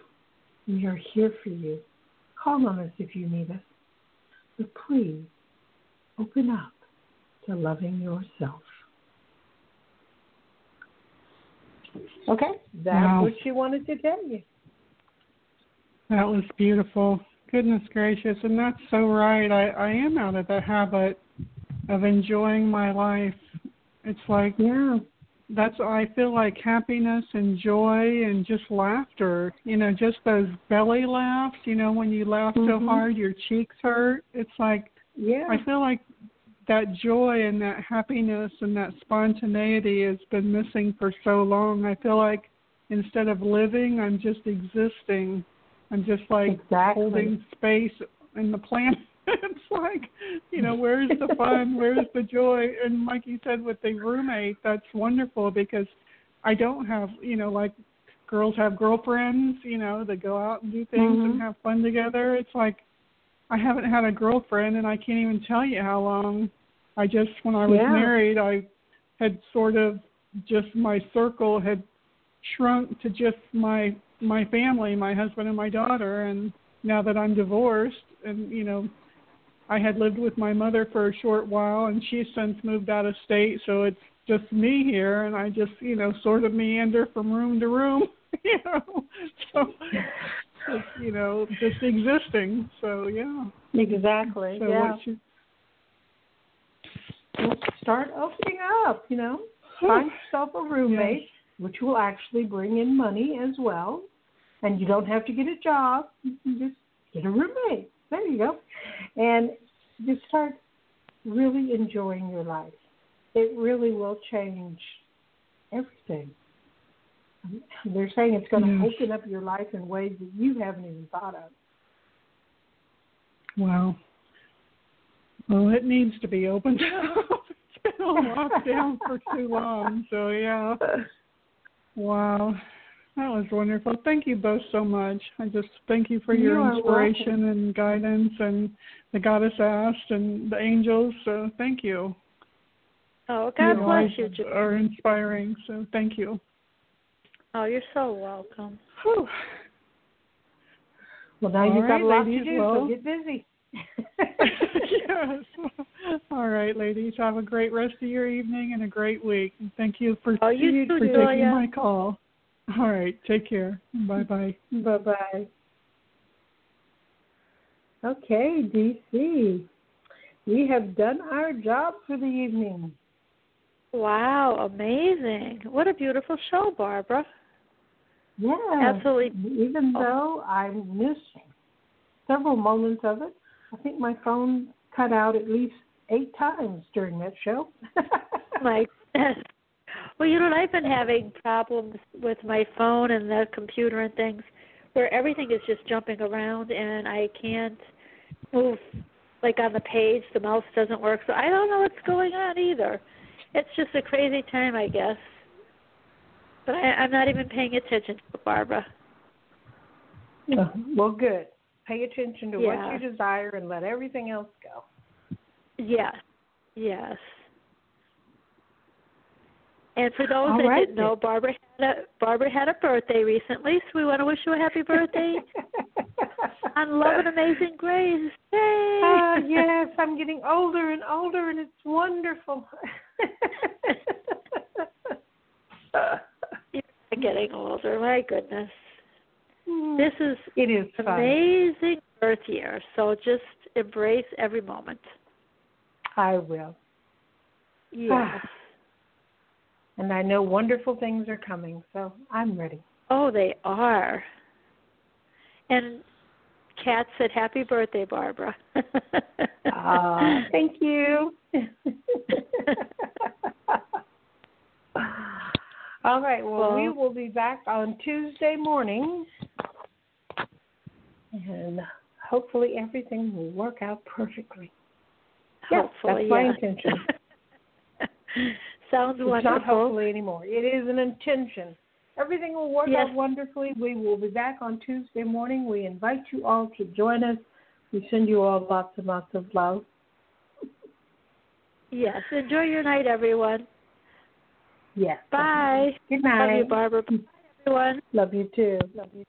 We are here for you. Call on us if you need us. But please open up to loving yourself. Okay, that's wow. what she wanted to tell you. That was beautiful. Goodness gracious, and that's so right. I, I am out of the habit of enjoying my life. It's like yeah, that's I feel like happiness and joy and just laughter. You know, just those belly laughs. You know, when you laugh mm-hmm. so hard your cheeks hurt. It's like yeah. I feel like that joy and that happiness and that spontaneity has been missing for so long. I feel like instead of living, I'm just existing. I'm just like exactly. holding space in the planet. it's like, you know, where's the fun? Where's the joy? And like you said with the roommate, that's wonderful because I don't have, you know, like girls have girlfriends, you know, that go out and do things mm-hmm. and have fun together. It's like I haven't had a girlfriend and I can't even tell you how long. I just when I was yeah. married, I had sort of just my circle had shrunk to just my my family, my husband and my daughter and now that I'm divorced and you know I had lived with my mother for a short while and she's since moved out of state so it's just me here and I just you know sort of meander from room to room you know so you know just existing so yeah exactly so yeah you, start opening up you know find yourself a roommate yes which will actually bring in money as well. And you don't have to get a job. You can just get a roommate. There you go. And just start really enjoying your life. It really will change everything. They're saying it's going to yes. open up your life in ways that you haven't even thought of. Wow. Well, it needs to be opened up. it's been on lockdown for too long. So, yeah. Wow. That was wonderful. Thank you both so much. I just thank you for your you inspiration and guidance and the goddess asked and the angels. So thank you. Oh, God you bless you. Ju- Are inspiring. So thank you. Oh, you're so welcome. Whew. Well, now All you've right, got a lot to do, well, so get busy. yes. All right, ladies. Have a great rest of your evening and a great week. And thank you for, oh, you for too, taking Julia. my call. All right. Take care. Bye bye. Bye bye. Okay, DC. We have done our job for the evening. Wow, amazing. What a beautiful show, Barbara. Yeah. Absolutely. Even oh. though I missed several moments of it, I think my phone cut out at least eight times during that show. my well, you know, I've been having problems with my phone and the computer and things where everything is just jumping around and I can't move like on the page, the mouse doesn't work. So I don't know what's going on either. It's just a crazy time, I guess. But I, I'm not even paying attention to Barbara. Yeah. Well, good. Pay attention to Yeah. what you desire and let everything else go. Yes, yes. And for those All that right, didn't know, Barbara had a Barbara had a birthday recently, so we want to wish you a happy birthday on Love and Amazing Grace. Yay! Ah, yes, I'm getting older and older, and it's wonderful. You're getting older. My goodness, this is it is fun. amazing birth year. So just embrace every moment. I will. Yes. And I know wonderful things are coming, so I'm ready. Oh, they are. And Kat said, "Happy birthday, Barbara." uh, thank you. All right. Well, well, we will be back on Tuesday morning, and hopefully everything will work out perfectly. Hopefully, yes, that's my yeah. intention. Sounds wonderful. it's wonderful. not hopefully anymore. It is an intention. Everything will work yes. out wonderfully. We will be back on Tuesday morning. We invite you all to join us. We send you all lots and lots of love. Yes. Enjoy your night, everyone. Yes. Bye. Good night. Love you, Barbara. Bye, everyone. Love you too. Love you.